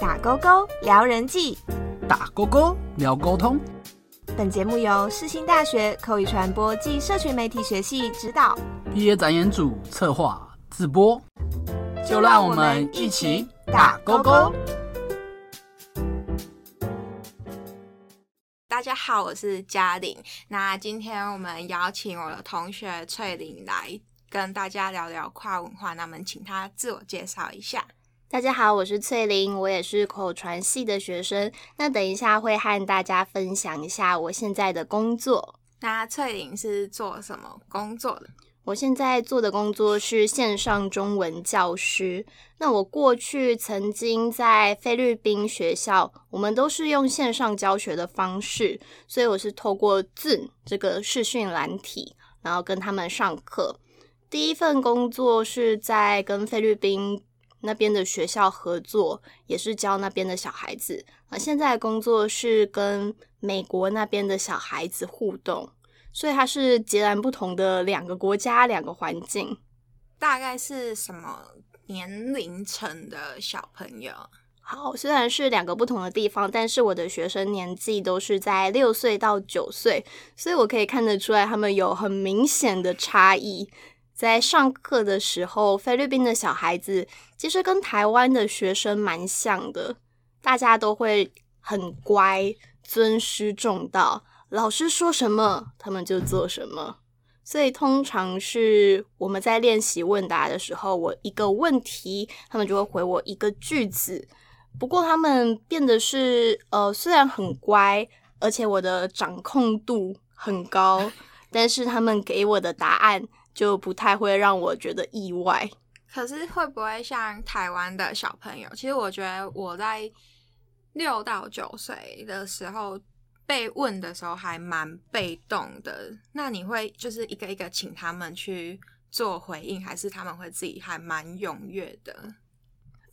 打勾勾聊人际，打勾勾聊沟通。本节目由世新大学口语传播暨社群媒体学系指导，毕业展演组策划自播。就让我们一起打勾勾。大家好，我是嘉玲。那今天我们邀请我的同学翠玲来跟大家聊聊跨文化，那我们请她自我介绍一下。大家好，我是翠玲，我也是口传系的学生。那等一下会和大家分享一下我现在的工作。那翠玲是做什么工作的？我现在做的工作是线上中文教师。那我过去曾经在菲律宾学校，我们都是用线上教学的方式，所以我是透过 Zoom 这个视讯软体，然后跟他们上课。第一份工作是在跟菲律宾。那边的学校合作也是教那边的小孩子啊。现在工作是跟美国那边的小孩子互动，所以它是截然不同的两个国家、两个环境。大概是什么年龄层的小朋友？好，虽然是两个不同的地方，但是我的学生年纪都是在六岁到九岁，所以我可以看得出来他们有很明显的差异。在上课的时候，菲律宾的小孩子其实跟台湾的学生蛮像的，大家都会很乖，尊师重道，老师说什么他们就做什么。所以通常是我们在练习问答的时候，我一个问题，他们就会回我一个句子。不过他们变得是呃，虽然很乖，而且我的掌控度很高，但是他们给我的答案。就不太会让我觉得意外。可是会不会像台湾的小朋友？其实我觉得我在六到九岁的时候被问的时候还蛮被动的。那你会就是一个一个请他们去做回应，还是他们会自己还蛮踊跃的？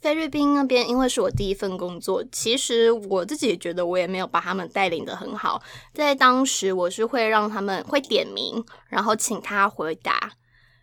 菲律宾那边因为是我第一份工作，其实我自己也觉得我也没有把他们带领的很好。在当时，我是会让他们会点名，然后请他回答。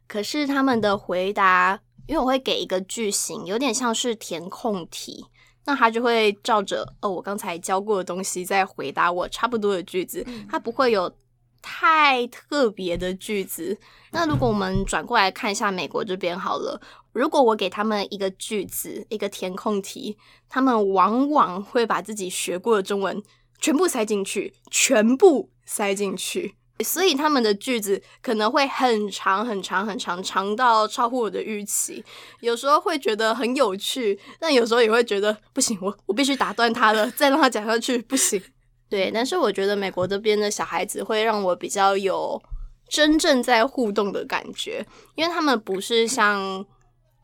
可是他们的回答，因为我会给一个句型，有点像是填空题，那他就会照着哦我刚才教过的东西在回答我差不多的句子，他不会有太特别的句子。那如果我们转过来看一下美国这边好了。如果我给他们一个句子，一个填空题，他们往往会把自己学过的中文全部塞进去，全部塞进去，所以他们的句子可能会很长很长很长，长到超乎我的预期。有时候会觉得很有趣，但有时候也会觉得不行，我我必须打断他了，再让他讲下去不行。对，但是我觉得美国这边的小孩子会让我比较有真正在互动的感觉，因为他们不是像。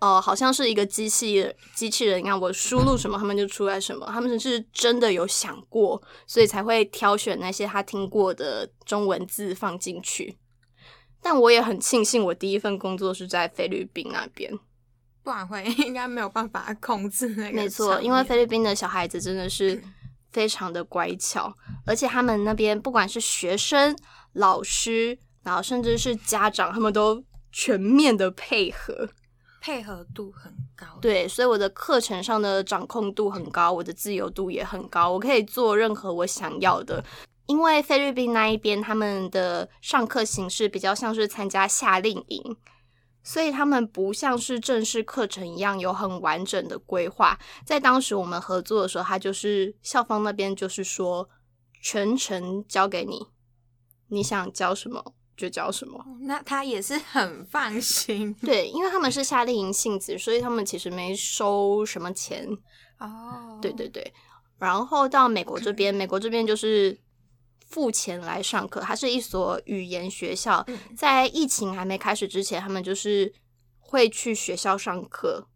哦，好像是一个机器机器人一样，我输入什么，他们就出来什么。他们是真的有想过，所以才会挑选那些他听过的中文字放进去。但我也很庆幸，我第一份工作是在菲律宾那边，不然会 应该没有办法控制那个。没错，因为菲律宾的小孩子真的是非常的乖巧，而且他们那边不管是学生、老师，然后甚至是家长，他们都全面的配合。配合度很高，对，所以我的课程上的掌控度很高，我的自由度也很高，我可以做任何我想要的。因为菲律宾那一边他们的上课形式比较像是参加夏令营，所以他们不像是正式课程一样有很完整的规划。在当时我们合作的时候，他就是校方那边就是说全程交给你，你想教什么。就教什么，那他也是很放心。对，因为他们是夏令营性质，所以他们其实没收什么钱。哦，对对对。然后到美国这边，美国这边就是付钱来上课。它是一所语言学校，在疫情还没开始之前，他们就是会去学校上课，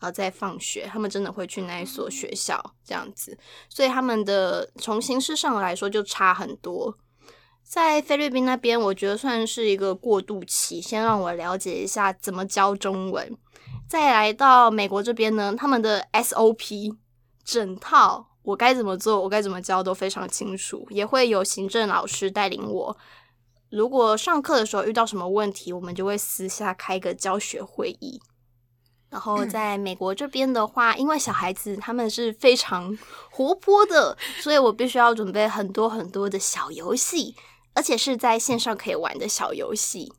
然后再放学。他们真的会去那一所学校这样子，所以他们的从形式上来说就差很多。在菲律宾那边，我觉得算是一个过渡期，先让我了解一下怎么教中文。再来到美国这边呢，他们的 SOP 整套我该怎么做，我该怎么教都非常清楚，也会有行政老师带领我。如果上课的时候遇到什么问题，我们就会私下开个教学会议。然后在美国这边的话，因为小孩子他们是非常 活泼的，所以我必须要准备很多很多的小游戏，而且是在线上可以玩的小游戏。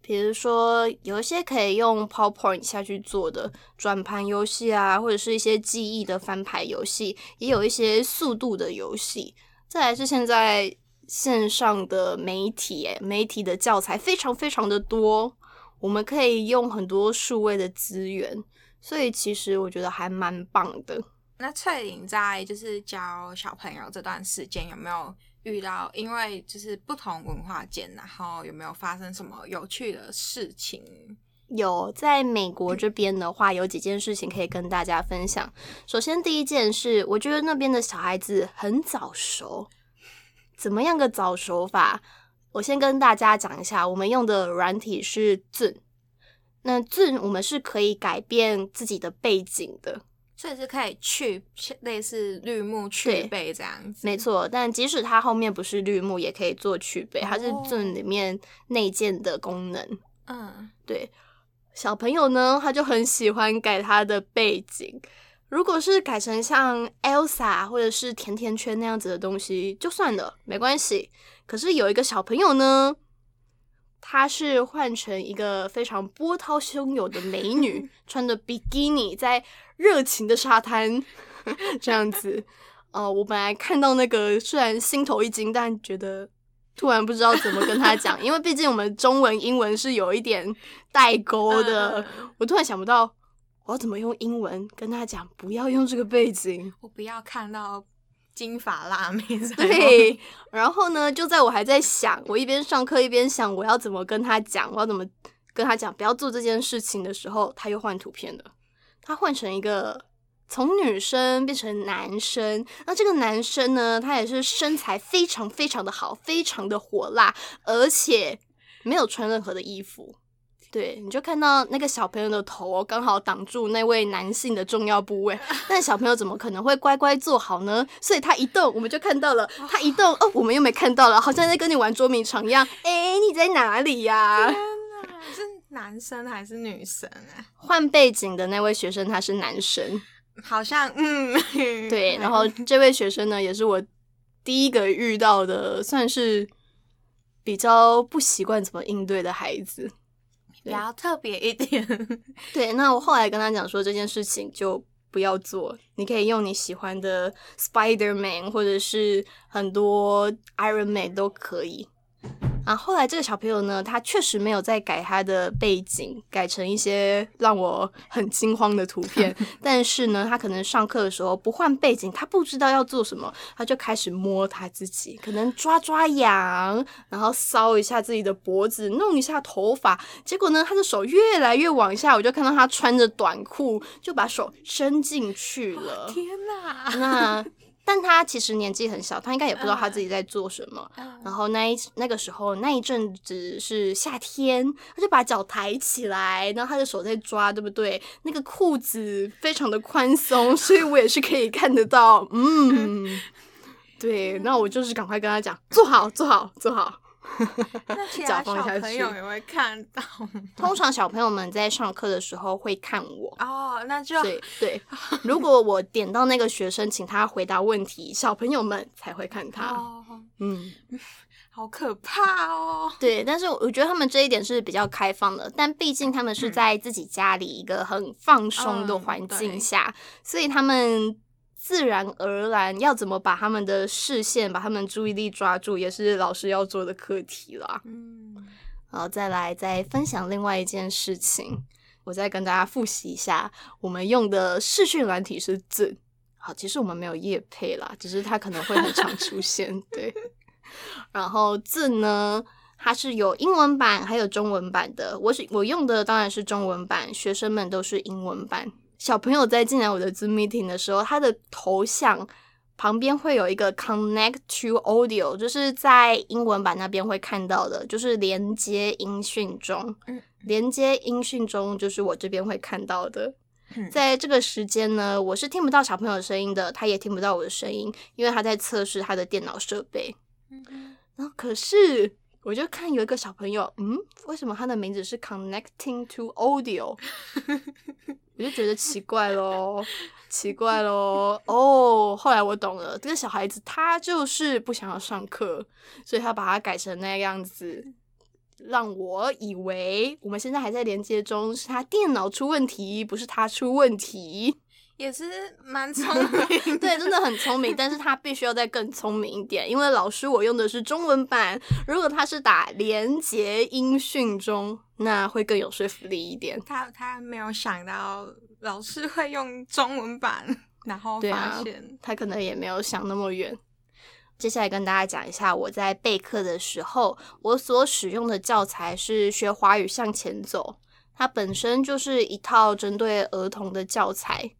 比如说，有一些可以用 PowerPoint 下去做的转盘游戏啊，或者是一些记忆的翻牌游戏，也有一些速度的游戏。再来是现在线上的媒体，媒体的教材非常非常的多，我们可以用很多数位的资源，所以其实我觉得还蛮棒的。那翠玲在就是教小朋友这段时间有没有？遇到，因为就是不同文化间，然后有没有发生什么有趣的事情？有，在美国这边的话，有几件事情可以跟大家分享。首先，第一件事，我觉得那边的小孩子很早熟。怎么样个早熟法？我先跟大家讲一下，我们用的软体是 Zoom。那 Zoom 我们是可以改变自己的背景的。所以是可以去类似绿幕去背这样子，没错。但即使它后面不是绿幕，也可以做去背，它是 Zoom 里面内建的功能。嗯，对。小朋友呢，他就很喜欢改他的背景。如果是改成像 Elsa 或者是甜甜圈那样子的东西，就算了，没关系。可是有一个小朋友呢，他是换成一个非常波涛汹涌的美女，穿着比基尼在。热情的沙滩 这样子，呃，我本来看到那个，虽然心头一惊，但觉得突然不知道怎么跟他讲，因为毕竟我们中文、英文是有一点代沟的。我突然想不到我要怎么用英文跟他讲，不要用这个背景，我不要看到金发辣妹。对，然后呢，就在我还在想，我一边上课一边想我要怎么跟他讲，我要怎么跟他讲不要做这件事情的时候，他又换图片了。他换成一个从女生变成男生，那这个男生呢，他也是身材非常非常的好，非常的火辣，而且没有穿任何的衣服。对，你就看到那个小朋友的头刚好挡住那位男性的重要部位，但小朋友怎么可能会乖乖坐好呢？所以他一动，我们就看到了；他一动，哦，我们又没看到了，好像在跟你玩捉迷藏一样。哎，你在哪里呀？是男生还是女生啊？换背景的那位学生他是男生，好像嗯，对。然后这位学生呢，也是我第一个遇到的，算是比较不习惯怎么应对的孩子，比较特别一点。对，那我后来跟他讲说，这件事情就不要做，你可以用你喜欢的 Spider Man，或者是很多 Iron Man 都可以。啊，后来这个小朋友呢，他确实没有再改他的背景，改成一些让我很惊慌的图片。但是呢，他可能上课的时候不换背景，他不知道要做什么，他就开始摸他自己，可能抓抓痒，然后搔一下自己的脖子，弄一下头发。结果呢，他的手越来越往下，我就看到他穿着短裤，就把手伸进去了。天哪！那。但他其实年纪很小，他应该也不知道他自己在做什么。然后那一那个时候那一阵子是夏天，他就把脚抬起来，然后他的手在抓，对不对？那个裤子非常的宽松，所以我也是可以看得到。嗯，对。那我就是赶快跟他讲，坐好，坐好，坐好。那其他小朋友也会看到。通常小朋友们在上课的时候会看我哦，那就对 对。如果我点到那个学生，请他回答问题，小朋友们才会看他。嗯，好可怕哦。对，但是我觉得他们这一点是比较开放的，但毕竟他们是在自己家里一个很放松的环境下，所以他们。自然而然要怎么把他们的视线、把他们注意力抓住，也是老师要做的课题啦。嗯，然后再来再分享另外一件事情，我再跟大家复习一下，我们用的视讯软体是字。好，其实我们没有夜配啦，只是它可能会很常出现。对，然后字呢，它是有英文版还有中文版的。我是我用的当然是中文版，学生们都是英文版。小朋友在进来我的 Zoom meeting 的时候，他的头像旁边会有一个 Connect to Audio，就是在英文版那边会看到的，就是连接音讯中。嗯，连接音讯中就是我这边会看到的。在这个时间呢，我是听不到小朋友的声音的，他也听不到我的声音，因为他在测试他的电脑设备。嗯，然后可是我就看有一个小朋友，嗯，为什么他的名字是 Connecting to Audio？我就觉得奇怪咯，奇怪咯。哦，后来我懂了，这个小孩子他就是不想要上课，所以他把它改成那样子，让我以为我们现在还在连接中，是他电脑出问题，不是他出问题。也是蛮聪 明，对，真的很聪明，但是他必须要再更聪明一点，因为老师我用的是中文版，如果他是打连接音讯中，那会更有说服力一点。他他没有想到老师会用中文版，然后发现、啊、他可能也没有想那么远。接下来跟大家讲一下，我在备课的时候，我所使用的教材是《学华语向前走》，它本身就是一套针对儿童的教材。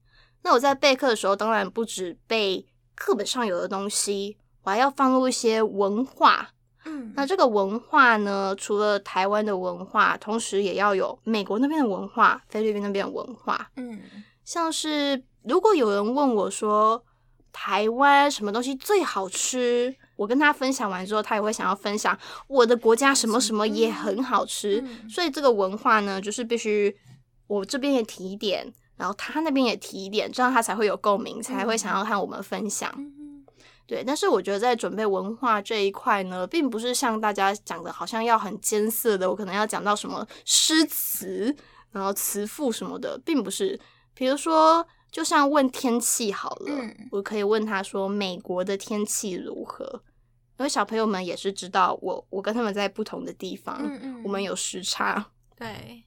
那我在备课的时候，当然不止备课本上有的东西，我还要放入一些文化。嗯，那这个文化呢，除了台湾的文化，同时也要有美国那边的文化、菲律宾那边的文化。嗯，像是如果有人问我说台湾什么东西最好吃，我跟他分享完之后，他也会想要分享我的国家什么什么也很好吃。嗯所以这个文化呢，就是必须我这边也提一点。然后他那边也提一点，这样他才会有共鸣，才会想要和我们分享。嗯对，但是我觉得在准备文化这一块呢，并不是像大家讲的，好像要很艰涩的，我可能要讲到什么诗词，然后词赋什么的，并不是。比如说，就像问天气好了，嗯我可以问他说美国的天气如何，因为小朋友们也是知道我我跟他们在不同的地方，嗯嗯我们有时差。对，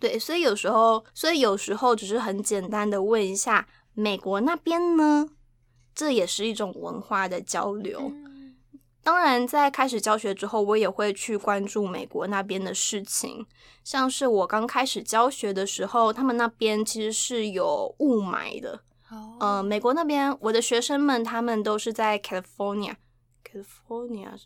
对，所以有时候，所以有时候只是很简单的问一下美国那边呢，这也是一种文化的交流。嗯当然，在开始教学之后，我也会去关注美国那边的事情。像是我刚开始教学的时候，他们那边其实是有雾霾的。哦，呃，美国那边我的学生们他们都是在 California，California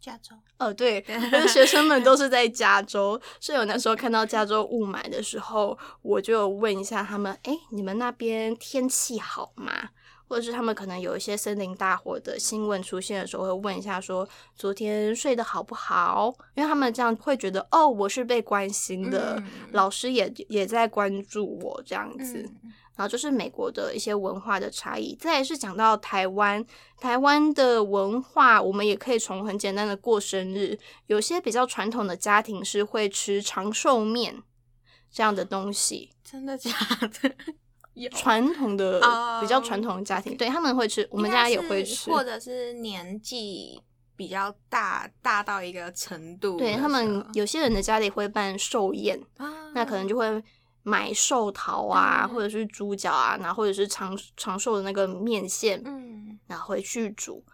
加州，哦，对，我的学生们都是在加州，所以我那时候看到加州雾霾的时候，我就问一下他们：“哎，你们那边天气好吗？”或者是他们可能有一些森林大火的新闻出现的时候，会问一下说：“昨天睡得好不好？”因为他们这样会觉得：“哦，我是被关心的，嗯老师也也在关注我这样子。嗯然后就是美国的一些文化的差异，再来是讲到台湾，台湾的文化，我们也可以从很简单的过生日，有些比较传统的家庭是会吃长寿面这样的东西，真的假的？传统的、哦比较传统的家庭，对他们会吃，我们家也会吃，或者是年纪比较大，大到一个程度对他们有些人的家里会办寿宴，啊，那可能。就会买寿桃啊，嗯或者是猪脚啊，然后或者是长长寿的那个面线，嗯然后回去煮。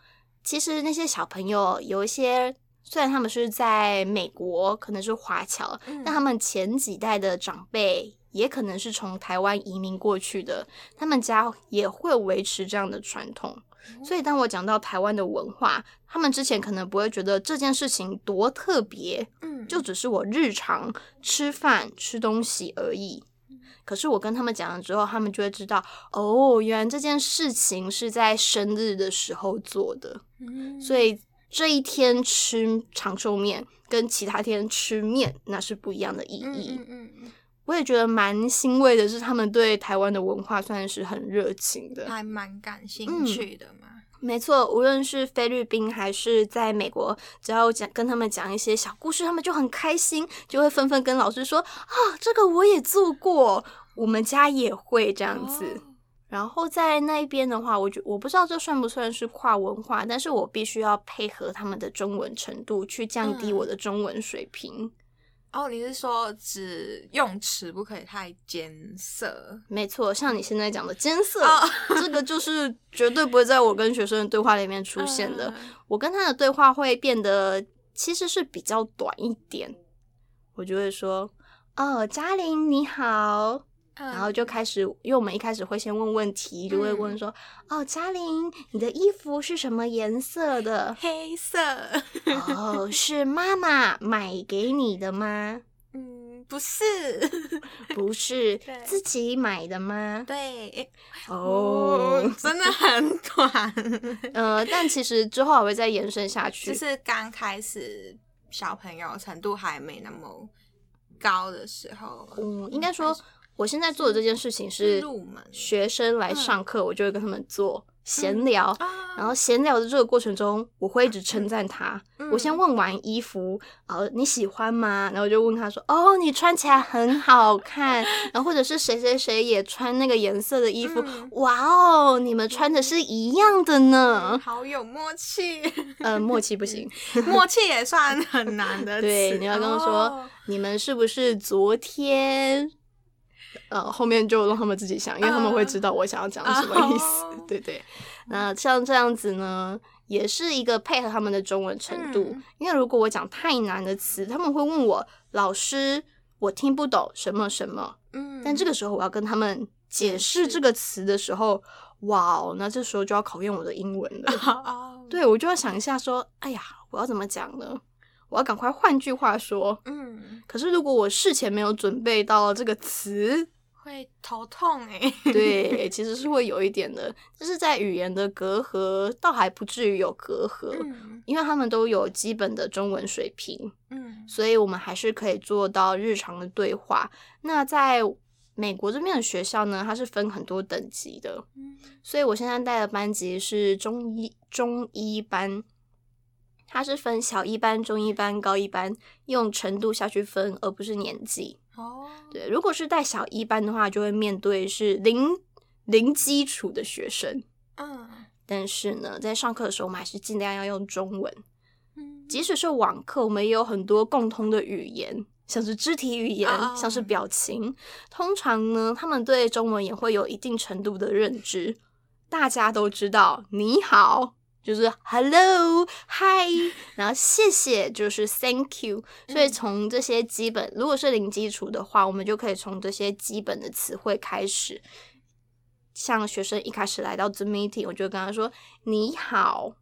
其实那些小朋友有一些，虽然他们是在美国，可能是华侨，嗯但他们前几代的长辈也可能是从台湾移民过去的，他们家也会维持这样的传统。所以当我讲到台湾的文化，他们之前可能不会觉得这件事情多特别，嗯，就只是我日常吃饭吃东西而已。可是我跟他们讲了之后，他们就会知道，哦，原来这件事情是在生日的时候做的，嗯所以这一天吃长寿面跟其他天吃面那是不一样的意嗯义。嗯嗯嗯，我也觉得蛮欣慰的是，他们对台湾的文化算是很热情的。还蛮感嗯兴趣的嘛。没错，无论是菲律宾还是在美国，只要讲跟他们讲一些小故事，他们就很开心，就会纷纷跟老师说啊，这个我也做过，我们家也会这样子。哦然后在那一边的话，我觉我不知道这算不算是跨文化，但是我必须要配合他们的中文程度，去降低嗯我的中文水平。哦，你是说只用词不可以太艰涩？没错，像你现在讲的艰涩，哦这个就是绝对不会在我跟学生的对话里面出现的。嗯我跟他的对话会变得其实是比较短一点，我就会说：“哦，嘉玲你好。”嗯然后就开始，因为我们一开始会先问问题，就会问说：“哦，嘉玲，你的衣服是什么颜色的？黑色，哦，是妈妈买给你的吗？嗯，不是，不是对自己买的吗？对，哦，真的很短，呃，但其实之后还会再延伸下去。就是刚开始小朋友程度还没那么高的时候，嗯，应该说我现在做的这件事情是学生来上课，我就会跟他们做闲聊，啊然后闲聊的这个过程中，我会一直称赞他。嗯我先问完衣服，呃，你喜欢吗？然后我就问他说：“哦，你穿起来很好看。”然后或者是谁谁谁也穿那个颜色的衣服，嗯哇哦，你们穿的是一样的呢。好有默契，呃，默契不行，默契也算很难的词。对，你要跟我说、哦你们是不是昨天？呃，后面就让他们自己想，因为他们会知道我想要讲什么意思。哦对对，那像这样子呢，也是一个配合他们的中文程度。嗯因为如果我讲太难的词，他们会问我老师，我听不懂什么什么。嗯，但这个时候我要跟他们解释这个词的时候，哇哦，那这时候就要考验我的英文了。哦，对我就要想一下说，哎呀，我要怎么讲呢？我要赶快换句话说。嗯，可是如果我事前没有准备到这个词，会头痛哎。对，其实是会有一点的，就是在语言的隔阂，倒还不至于有隔阂，嗯因为他们都有基本的中文水平，嗯所以我们还是可以做到日常的对话。那在美国这边的学校呢，它是分很多等级的，嗯所以我现在带的班级是中一中一班，它是分小一班、中一班、高一班，用程度下去分，而不是年纪。哦，对，如果是带小一班的话，就会面对是零零基础的学生。嗯但是呢，在上课的时候，我们还是尽量要用中文。嗯即使是网课，我们也有很多共通的语言，像是肢体语言，哦像是表情。通常呢，他们对中文也会有一定程度的认知。大家都知道，你好就是 hello、hi，然后谢谢就是 thank you。所以从这些基本，如果是零基础的话，我们就可以从这些基本的词汇开始。像学生一开始来到 Zoom meeting，我就跟他说你好，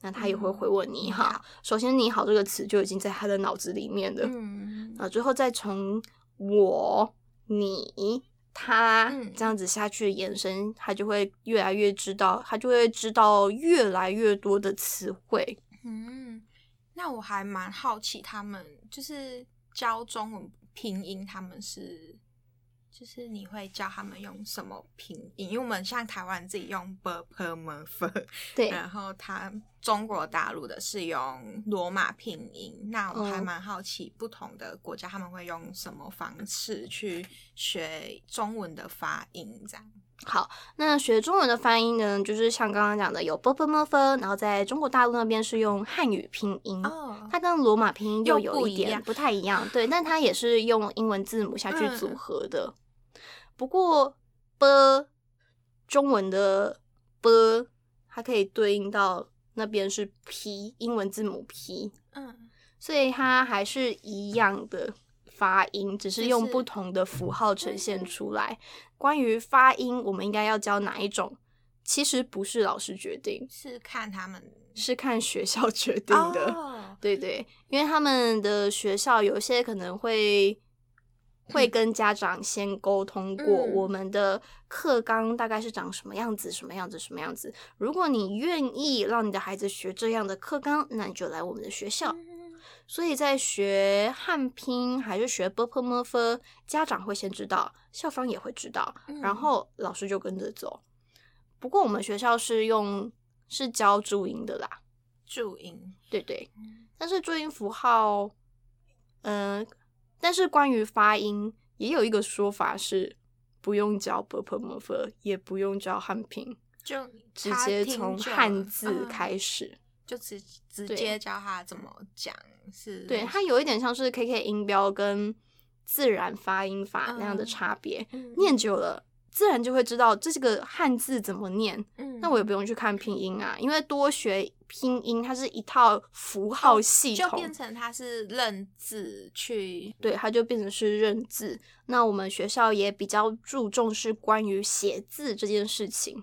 那他也会回我你好。首先“你好”这个词就已经在他的脑子里面了，嗯啊，最后再从我、你、他嗯这样子下去延伸，他就会越来越知道，他就会知道越来越多的词汇。嗯，那我还蛮好奇，他们就是教中文拼音，他们是就是你会教他们用什么拼音？因为我们像台湾自己用 b p m f，对，然后他中国大陆的是用罗马拼音。那我还哦蛮好奇，不同的国家他们会用什么方式去学中文的发音？这样，好，那学中文的发音呢，就是像刚刚讲的有 b p m f，然后在中国大陆那边是用汉语拼音。哦，它跟罗马拼音又有一点不太一样，对，但它也是用英文字母下去组嗯合的。不过 b 中文的 b 它可以对应到那边是 p 英文字母 p，嗯所以它还是一样的发音，只是用不同的符号呈现出来。关于发音，我们应该要教哪一种？其实不是老师决定，是看他们是看学校决定的。哦对对，因为他们的学校有些可能会会跟家长先沟通过，嗯我们的课纲大概是长什么样子，什么样子，什么样子。如果你愿意让你的孩子学这样的课纲，那你就来我们的学校。嗯所以在学汉拼还是学 b p m f，家长会先知道，校方也会知道，嗯然后老师就跟着走。不过我们学校是用是教注音的啦，注音，对对。嗯但是注音符号，嗯、但是关于发音，也有一个说法是不用教 b p m f，也不用教汉拼，就直接从汉字嗯开始。就直直接教他怎么讲，是对，它有一点像是 KK 音标跟自然发音法那样的嗯差别。嗯念久了，自然就会知道这个汉字怎么念。嗯那我也不用去看拼音啊，因为多学拼音，它是一套符号系统，就变成它是认字去对，它就变成是认字。那我们学校也比较注重是关于写字这件事情，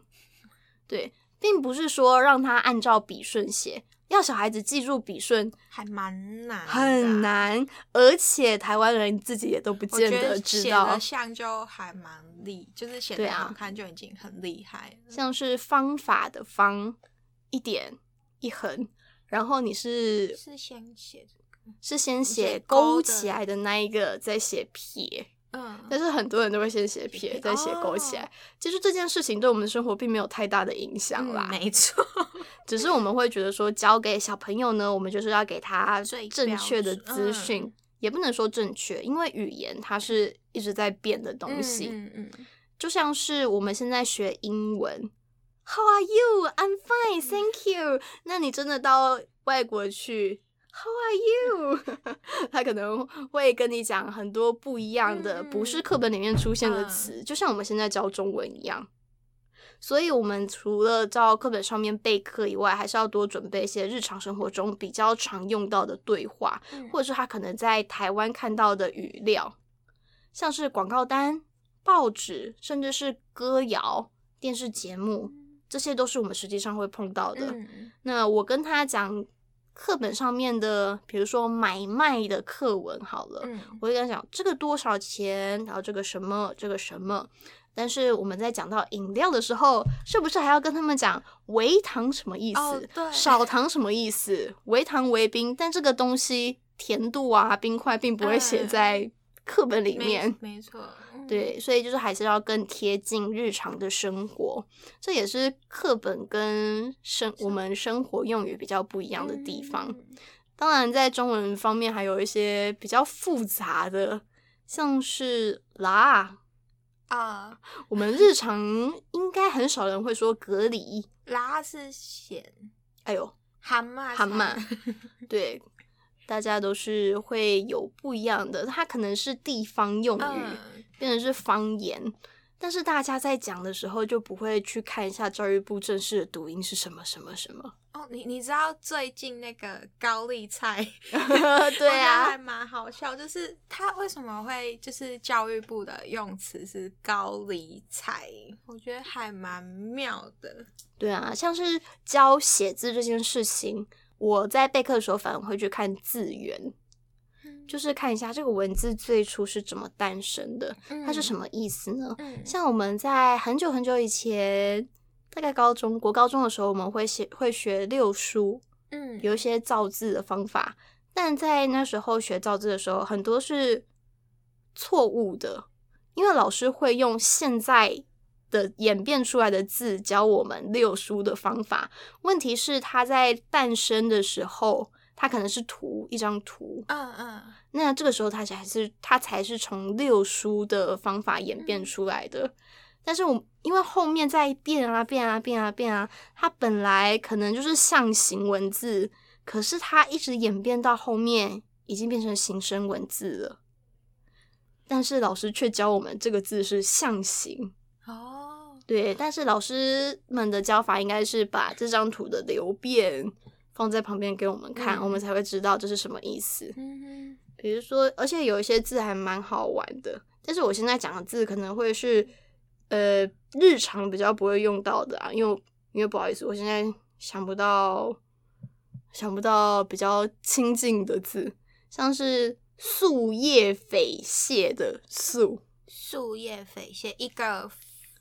对，并不是说让他按照笔顺写，要小孩子记住笔顺还蛮难，很。难，而且台湾人自己也都不见得知道的。像就还蛮厉，就是写的好看就已经很厉害了。像是方法的方，一点一横，然后你是是先写这个是先写勾起来的那一个，再写撇。嗯，但是很多人都会先写撇，再写勾起来。其实这件事情对我们的生活并没有太大的影响啦，嗯没错，只是我们会觉得说，交给小朋友呢，我们就是要给他最正确的资讯，嗯也不能说正确，因为语言它是一直在变的东西。嗯嗯嗯就像是我们现在学英文，How are you? I'm fine, thank you。那你真的到外国去，How are you？他可能会跟你讲很多不一样的，嗯不是课本里面出现的嗯词，就像我们现在教中文一样。所以，我们除了照课本上面备课以外，还是要多准备一些日常生活中比较常用到的对话，嗯或者是他可能在台湾看到的语料，像是广告单、报纸，甚至是歌谣、电视节目，这些都是我们实际上会碰到的。嗯那我跟他讲课本上面的，比如说买卖的课文好了，嗯我会跟他讲这个多少钱，然后这个什么，这个什么。但是我们在讲到饮料的时候，是不是还要跟他们讲微糖什么意思？少糖什么意思？微糖微冰，但这个东西甜度啊、冰块并不会写嗯在课本里没面。没错，嗯对，所以就是还是要更贴近日常的生活，这也是课本跟生我们生活用语比较不一样的地方。嗯。当然，在中文方面还有一些比较复杂的，像是啦，啊，我们日常应该很少人会说隔离。拉是咸，哎呦，蛤蟆蛤蟆。才，对，大家都是会有不一样的，它可能是地方用语，嗯变成是方言。但是大家在讲的时候就不会去看一下教育部正式的读音是什么什么什么。哦，你你知道最近那个高丽菜，对我觉得还啊，蛮好笑，就是他为什么会就是教育部的用词是高丽菜，我觉得还蛮妙的。对啊，像是教写字这件事情，我在备课的时候反而会去看字源，就是看一下这个文字最初是怎么诞生的，它是什么意思呢？嗯？像我们在很久很久以前，大概高中、国高中的时候，我们会写会学六书，嗯有一些造字的方法，但在那时候学造字的时候，很多是错误的，因为老师会用现在的演变出来的字教我们六书的方法。问题是，它在诞生的时候，它可能是图一张图，嗯嗯那这个时候它才是它才是从六书的方法演变出来的。但是我因为后面在变啊变啊变啊变啊，它本来可能就是象形文字，可是它一直演变到后面已经变成形声文字了。但是老师却教我们这个字是象形，哦，对。但是老师们的教法应该是把这张图的流变放在旁边给我们看，嗯我们才会知道这是什么意思。嗯比如说，而且有一些字还蛮好玩的，但是我现在讲的字可能会是呃日常比较不会用到的啊，因为因为不好意思，我现在想不到想不到比较亲近的字，像是树叶匪蟹的树，树叶匪蟹一个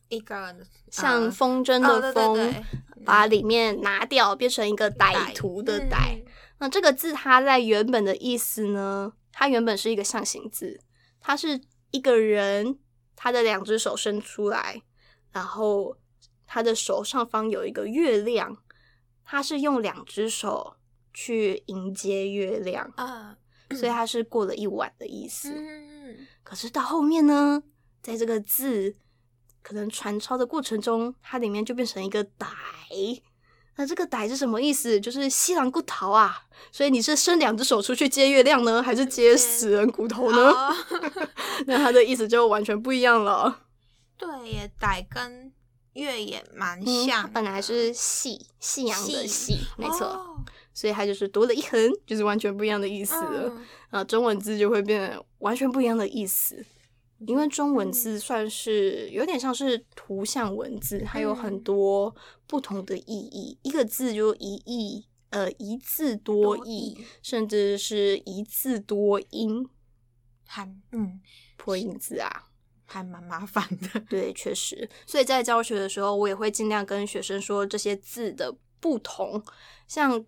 一个像呃风筝哦对对的风，对把里面拿掉，变成一个歹徒的歹。嗯那这个字它在原本的意思呢，它原本是一个象形字，它是一个人他的两只手伸出来，然后他的手上方有一个月亮，他是用两只手去迎接月亮，嗯所以他是过了一晚的意思。嗯。可是到后面呢，在这个字可能传抄的过程中，它里面就变成一个歹。那这个歹是什么意思？就是西狼骨头啊。所以你是伸两只手出去接月亮呢，还是接死人骨头呢？哦 那它的意思就完全不一样了。对耶，歹跟月也蛮嗯，像本来是夕夕阳的夕夕，没错。哦所以它就是多了一横，就是完全不一样的意思了。嗯啊，中文字就会变得完全不一样的意思。因为中文字算是有点像是图像文字，还有很多不同的意义。一个字就一义，呃，一字多多义义，甚至是一字多音，还嗯破音字啊。还蛮麻烦的，对，确实。所以在教学的时候，我也会尽量跟学生说这些字的不同，像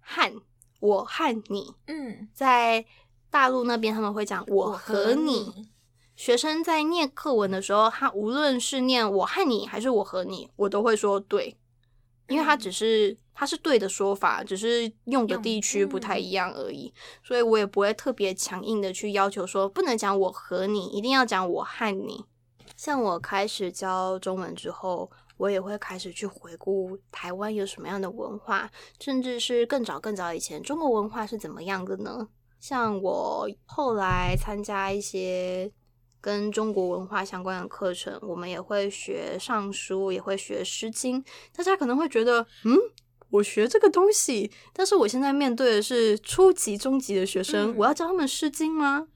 汉。我和你，嗯，在大陆那边他们会讲我我和你。学生在念课文的时候，他无论是念我和你还是我和你，我都会说对，因为他只是他是对的说法，只是用的地区不太一样而已，所以我也不会特别强硬的去要求说不能讲我和你，一定要讲我和你。像我开始教中文之后，我也会开始去回顾台湾有什么样的文化，甚至是更早更早以前中国文化是怎么样的呢？像我后来参加一些跟中国文化相关的课程，我们也会学尚书，也会学《诗经》。大家可能会觉得，嗯，我学这个东西，但是我现在面对的是初级、中级的学生，嗯我要教他们《诗经》吗？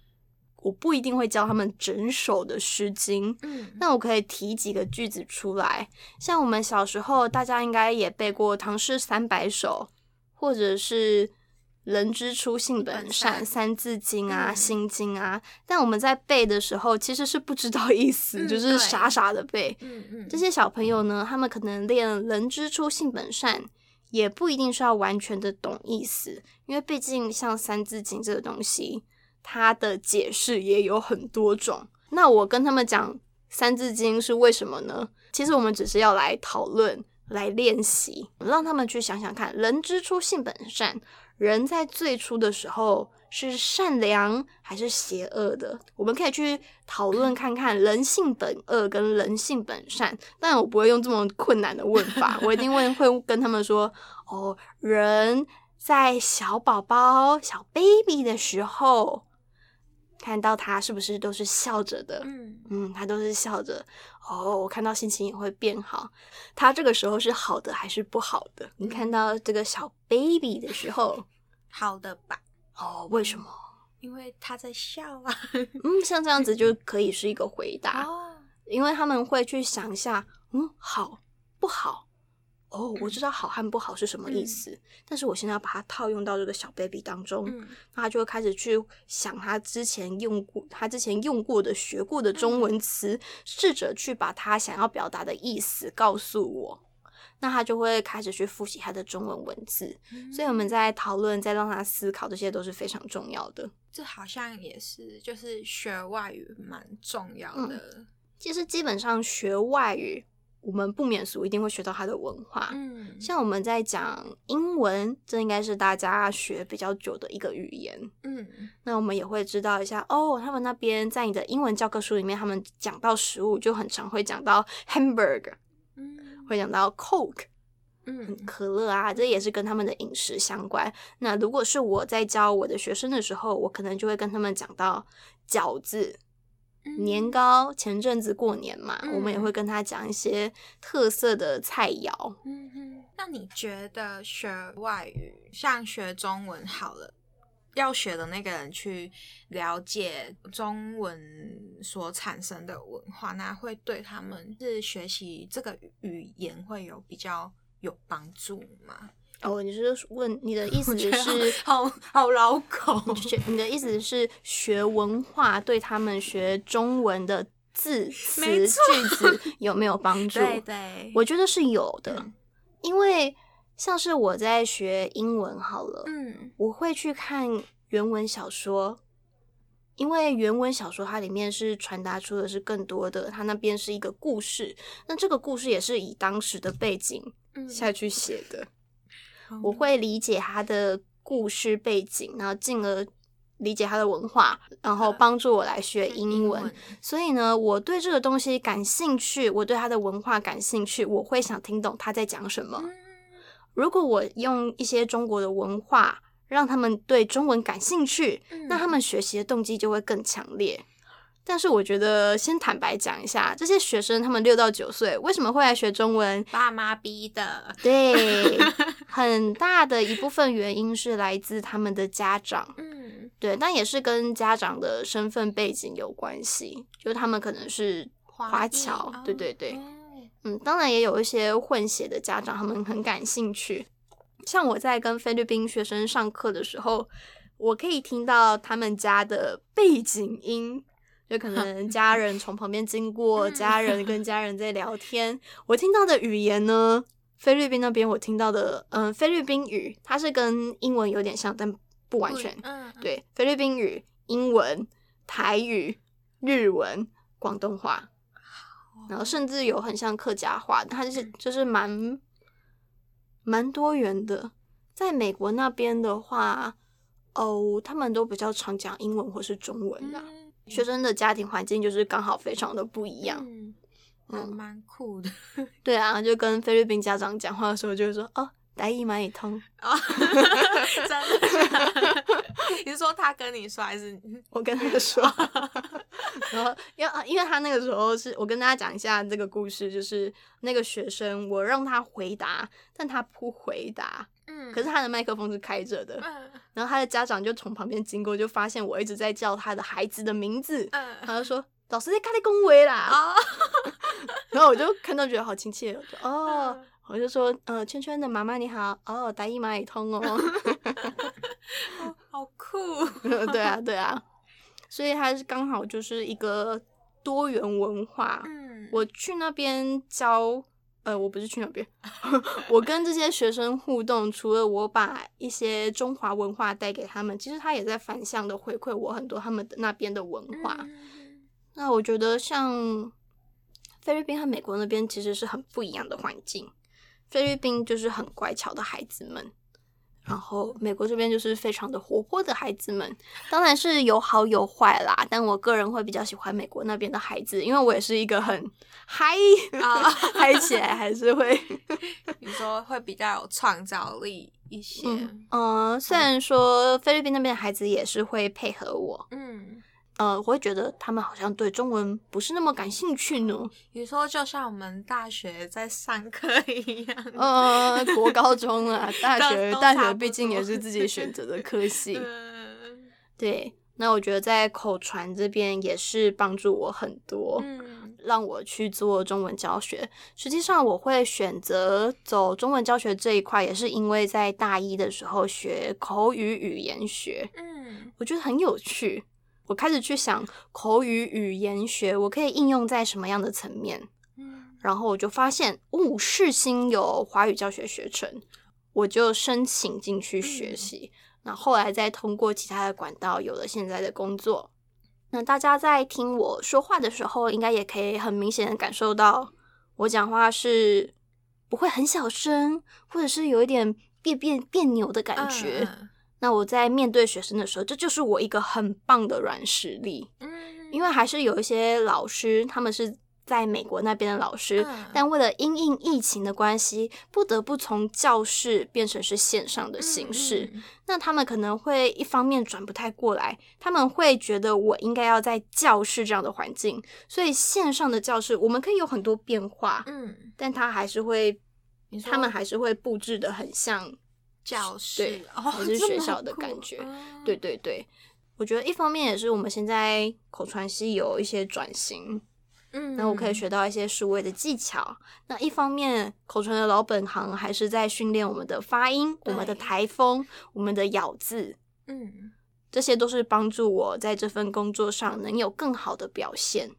我不一定会教他们整首的《诗经》，嗯，那我可以提几个句子出来，像我们小时候，大家应该也背过《唐诗三百首》，或者是“人之初，性本本善”《三字经》啊，嗯心经》啊。但我们在背的时候，其实是不知道意思，嗯就是傻傻的背。嗯嗯，这些小朋友呢，他们可能练“人之初，性本善”，也不一定是要完全的懂意思，因为毕竟像《三字经》这个东西，它的解释也有很多种。那我跟他们讲《三字经》是为什么呢？其实我们只是要来讨论、来练习，让他们去想想看：人之初，性本善。人在最初的时候是善良还是邪恶的？我们可以去讨论看看人性本恶跟人性本善。但，我不会用这么困难的问法，我一定会会跟他们说：哦，人在小宝宝、小 baby 的时候，看到他是不是都是笑着的？嗯嗯，他都是笑着。哦，我看到心情也会变好。他这个时候是好的还是不好的？你看到这个小 baby 的时候，好的吧，哦，为什么？因为他在笑啊。嗯，像这样子就可以是一个回答，哦，因为他们会去想一下，嗯，好不好？哦，我知道好和不好是什么意思，但是我现在要把它套用到这个小 baby 当中，嗯那他就会开始去想他之前用过、他之前用过的、学过的中文词，试着去把他想要表达的意思告诉我。那他就会开始去复习他的中文文字，所以我们在讨论、在让他思考，这些都是非常重要的。这好像也是，就是学外语蛮重要嗯的。其实基本上学外语，我们不免俗一定会学到它的文化。嗯，像我们在讲英文，这应该是大家学比较久的一个语言。嗯那我们也会知道一下哦，他们那边在你的英文教科书里面，他们讲到食物就很常会讲到 hamburger，嗯会讲到 coke 嗯可乐啊，这也是跟他们的饮食相关。那如果是我在教我的学生的时候，我可能就会跟他们讲到饺子、年糕。前阵子过年嘛，嗯我们也会跟他讲一些特色的菜肴。嗯哼，那你觉得学外语，像学中文好了，要学的那个人去了解中文所产生的文化，那会对他们是学习这个语言会有比较有帮助吗？哦，你是问你的意思是？好好绕口，学你的意思是学文化对他们学中文的字词句子 有没有帮助？对对，我觉得是有的，嗯因为像是我在学英文好了，嗯我会去看原文小说，因为原文小说它里面是传达出的是更多的，它那边是一个故事，那这个故事也是以当时的背景嗯下去写的。好我会理解他的故事背景，然后进而理解他的文化，然后帮助我来学英文。所以呢，我对这个东西感兴趣，我对他的文化感兴趣，我会想听懂他在讲什么。嗯如果我用一些中国的文化让他们对中文感兴趣，嗯那他们学习的动机就会更强烈。但是我觉得，先坦白讲一下，这些学生他们六到九岁为什么会来学中文？爸妈逼的，对，很大的一部分原因是来自他们的家长，嗯，对，但也是跟家长的身份背景有关系，就是他们可能是华侨，哦对对对，哦嗯，当然也有一些混血的家长，他们很感兴趣。像我在跟菲律宾学生上课的时候，我可以听到他们家的背景音，就可能家 人从旁边经过，嗯家人跟家人在聊天。我听到的语言呢，菲律宾那边我听到的，嗯、菲律宾语它是跟英文有点像，但不完全。嗯，对，菲律宾语、英文、台语、日文、广东话，然后甚至有很像客家话，它就是就是蛮蛮多元的。在美国那边的话，哦，他们都比较常讲英文或是中文啦。嗯学生的家庭环境就是刚好非常的不一样。嗯，蛮酷的。对啊，就跟菲律宾家长讲话的时候，就会说哦，台语蛮也通。啊，真的？你是说他跟你说，还是我跟他说，然后因为因为他那个时候是我跟大家讲一下这个故事，就是那个学生我让他回答，但他不回答，嗯。可是他的麦克风是开着的，嗯。然后他的家长就从旁边经过，就发现我一直在叫他的孩子的名字，嗯。他就说老师在咖喱恭维啦，啊 然后我就看到觉得好亲切，我就 哦。嗯。我就说，呃，圈圈的妈妈你好，哦，大姨妈也通哦，好酷，对啊，对啊，所以它是刚好就是一个多元文化。嗯，我去那边教，呃，我不是去那边，我跟这些学生互动，除了我把一些中华文化带给他们，其实他也在反向的回馈我很多他们的那边的文化。嗯那我觉得像菲律宾和美国那边其实是很不一样的环境。菲律宾就是很乖巧的孩子们，然后美国这边就是非常的活泼的孩子们，当然是有好有坏啦。但我个人会比较喜欢美国那边的孩子，因为我也是一个很嗨啊嗨起来还是会，你说会比较有创造力一些，嗯、呃，虽然说菲律宾那边的孩子也是会配合我，嗯，呃，我会觉得他们好像对中文不是那么感兴趣呢。比如说就像我们大学在上课一样，呃，国高中啊，大 学大学毕竟也是自己选择的科系。嗯对，那我觉得在口传这边也是帮助我很多，嗯让我去做中文教学。实际上，我会选择走中文教学这一块，也是因为在大一的时候学口语语言学，嗯我觉得很有趣。我开始去想口语语言学，我可以应用在什么样的层面？嗯然后我就发现，哦，世新有华语教学学程，我就申请进去学习。那、后来再通过其他的管道，有了现在的工作。那大家在听我说话的时候，应该也可以很明显的感受到，我讲话是不会很小声，或者是有一点别别别扭的感觉。嗯那我在面对学生的时候，这就是我一个很棒的软实力。嗯，因为还是有一些老师，他们是在美国那边的老师，嗯但为了因应疫情的关系，不得不从教室变成是线上的形式。嗯那他们可能会一方面转不太过来，他们会觉得我应该要在教室这样的环境，所以线上的教室我们可以有很多变化，嗯，但他还是会，他们还是会布置的很像教室还是 学校的感觉嗯。对对对，我觉得一方面也是我们现在口传系有一些转型，嗯，那我可以学到一些数位的技巧。那一方面，口传的老本行还是在训练我们的发音、我们的台风、我们的咬字，嗯。这些都是帮助我在这份工作上能有更好的表现。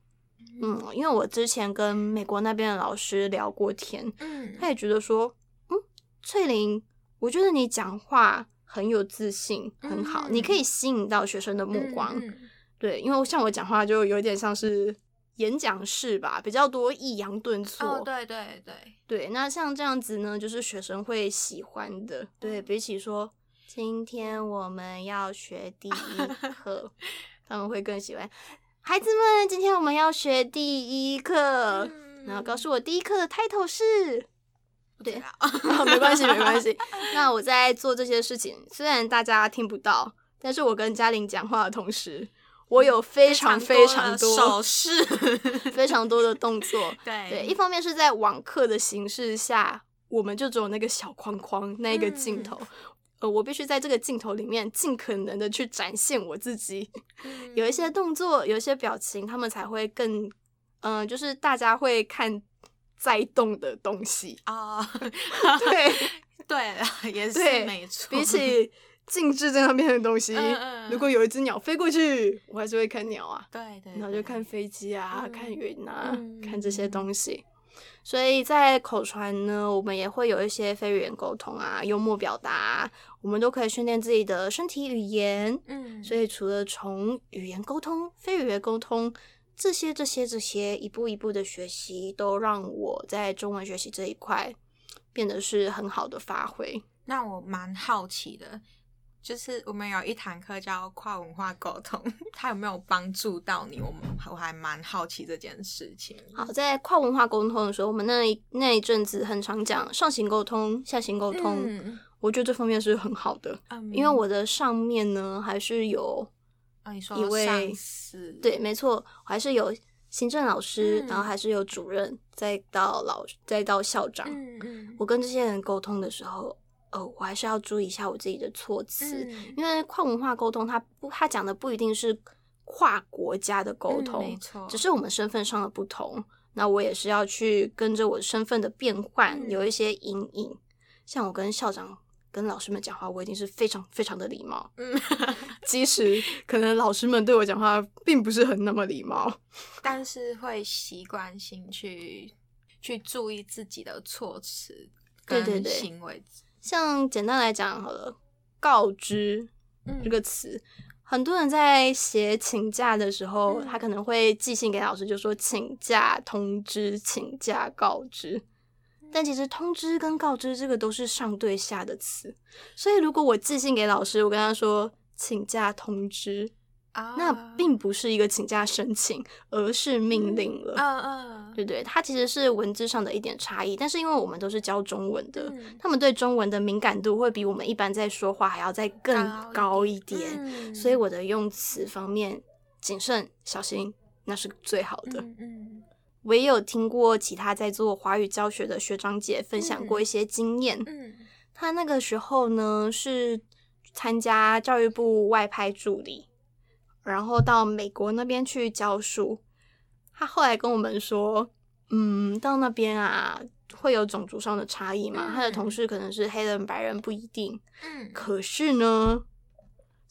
嗯，因为我之前跟美国那边的老师聊过天，嗯。他也觉得说，嗯，翠玲，我觉得你讲话很有自信，很好，嗯你可以吸引到学生的目光。对，因为像我讲话就有点像是演讲式吧，比较多抑扬顿挫。哦，对对对，对那像这样子呢，就是学生会喜欢的。对比起说今天我们要学第一课，他们会更喜欢。孩子们，今天我们要学第一课，嗯然后告诉我第一课的 title 是。对 没关系，没关系。那我在做这些事情，虽然大家听不到，但是我跟嘉玲讲话的同时，我有非常非常多的手势，非常多的动作。对对，一方面是在网课的形式下，我们就只有那个小框框那一个镜头。呃，我必须在这个镜头里面尽可能的去展现我自己，有一些动作，有一些表情，他们才会更，嗯、就是大家会看在动的东西。啊，对，对了，也是没错，比起静置在那边的东西，嗯嗯如果有一只鸟飞过去，我还是会看鸟啊，对对，然后就看飞机啊，嗯。看云啊，嗯。看这些东西。所以在口传呢，我们也会有一些非语言沟通啊，幽默表达啊，我们都可以训练自己的身体语言。嗯，所以除了从语言沟通、非语言沟通这些、这些、这些一步一步的学习，都让我在中文学习这一块变得是很好的发挥。那我蛮好奇的，就是我们有一堂课叫跨文化沟通，它有没有帮助到你？我们我还蛮好奇这件事情。好，在跨文化沟通的时候，我们那一那一阵子很常讲上行沟通、下行沟通，嗯，我觉得这方面是很好的，嗯因为我的上面呢还是有哦，你说一位对，没错，我还是有行政老师，嗯然后还是有主任，再到老再到校长。嗯嗯我跟这些人沟通的时候，哦，我还是要注意一下我自己的措辞，嗯因为跨文化沟通，它不，它讲的不一定是跨国家的沟嗯通，没错，只是我们身份上的不同。那我也是要去跟着我身份的变换，嗯有一些阴影。像我跟校长、跟老师们讲话，我一定是非常非常的礼貌，嗯，即使可能老师们对我讲话并不是很那么礼貌。但是会习惯性去去注意自己的措辞跟对对对行为。像简单来讲好了，告知嗯这个词，很多人在写请假的时候，嗯他可能会寄信给老师，就说请假通知、请假告知。但其实通知跟告知这个都是上对下的词，所以如果我寄信给老师，我跟他说请假通知，啊，那并不是一个请假申请，而是命令了。嗯嗯，对不对？它其实是文字上的一点差异，但是因为我们都是教中文的，嗯他们对中文的敏感度会比我们一般在说话还要再更高高一一点，嗯所以我的用词方面谨慎小心，那是最好的。嗯嗯我也有听过其他在做华语教学的学长姐分享过一些经验，嗯他那个时候呢是参加教育部外派助理，然后到美国那边去教书。他后来跟我们说，嗯，到那边啊会有种族上的差异嘛，嗯他的同事可能是黑人、白人不一定。嗯，可是呢，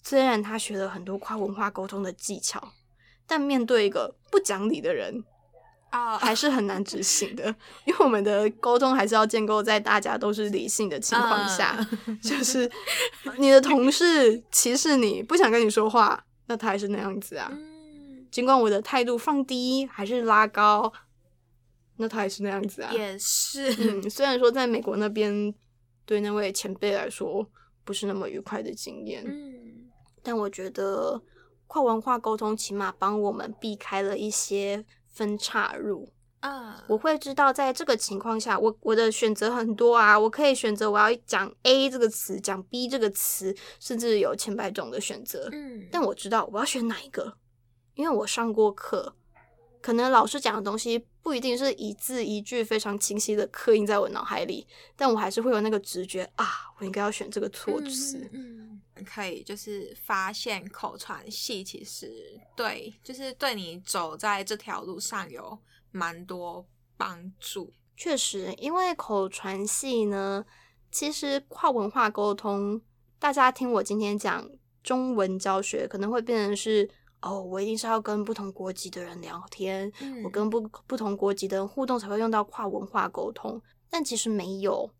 虽然他学了很多跨文化沟通的技巧，但面对一个不讲理的人，啊，还是很难执行的，因为我们的沟通还是要建构在大家都是理性的情况下，嗯 就是你的同事歧视你，不想跟你说话，那他还是那样子啊。嗯尽管我的态度放低还是拉高，那他还是那样子啊。也是，嗯，虽然说在美国那边对那位前辈来说不是那么愉快的经验，嗯但我觉得跨文化沟通起码帮我们避开了一些分岔路。啊，我会知道，在这个情况下，我我的选择很多啊，我可以选择我要讲 A 这个词，讲 B 这个词，甚至有千百种的选择。嗯，但我知道我要选哪一个，因为我上过课，可能老师讲的东西不一定是一字一句非常清晰的刻印在我脑海里，但我还是会有那个直觉啊，我应该要选这个措辞。嗯，嗯可以就是发现口传系其实对，就是对你走在这条路上有蛮多帮助。确实，因为口传系呢，其实跨文化沟通，大家听我今天讲中文教学，可能会变成是哦，我一定是要跟不同国籍的人聊天，嗯我跟不不同国籍的人互动才会用到跨文化沟通，但其实没有。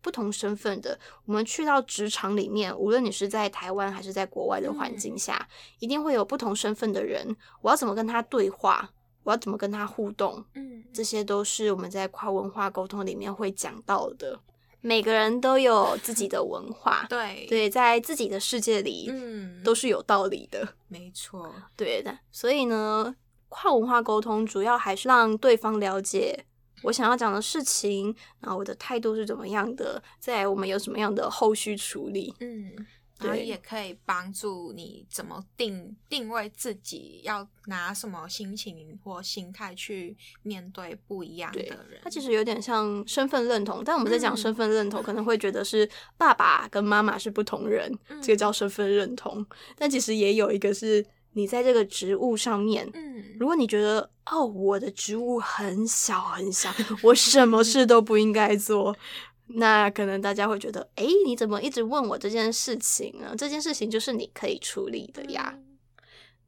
不同身份的，我们去到职场里面，无论你是在台湾还是在国外的环境下，一定会有不同身份的人。我要怎么跟他对话？我要怎么跟他互动？嗯这些都是我们在跨文化沟通里面会讲到的。每个人都有自己的文化，对对，在自己的世界里嗯，都是有道理的，没错。对的。所以呢，跨文化沟通主要还是让对方了解我想要讲的事情，然后我的态度是怎么样的，在我们有什么样的后续处理。嗯，然后也可以帮助你怎么定定位自己，要拿什么心情或心态去面对不一样的人。它其实有点像身份认同，但我们在讲嗯身份认同，可能会觉得是爸爸跟妈妈是不同人，嗯这个叫身份认同。但其实也有一个是你在这个职务上面，嗯如果你觉得哦，我的职务很小很小，我什么事都不应该做。那可能大家会觉得，诶，你怎么一直问我这件事情呢？这件事情就是你可以处理的呀。嗯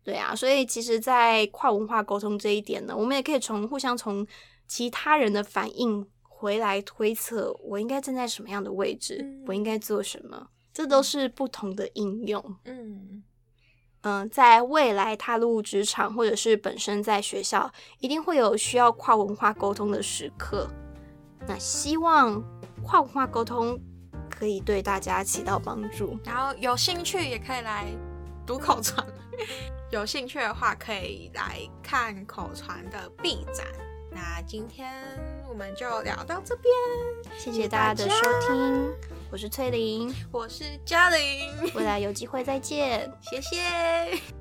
对啊，所以其实，在跨文化沟通这一点呢，我们也可以从互相从其他人的反应回来推测我应该站在什么样的位置，嗯我应该做什么，这都是不同的应用。嗯嗯，在未来踏入职场，或者是本身在学校，一定会有需要跨文化沟通的时刻。那希望跨文化沟通可以对大家起到帮助。然后有兴趣也可以来读口传，有兴趣的话可以来看口传的 B 展。那今天我们就聊到这边，谢谢大家的收听，我是翠玲，我是嘉玲，未来有机会再见。谢谢。